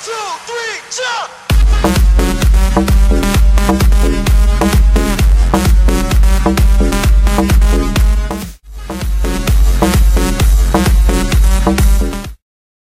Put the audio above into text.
two, three, jump!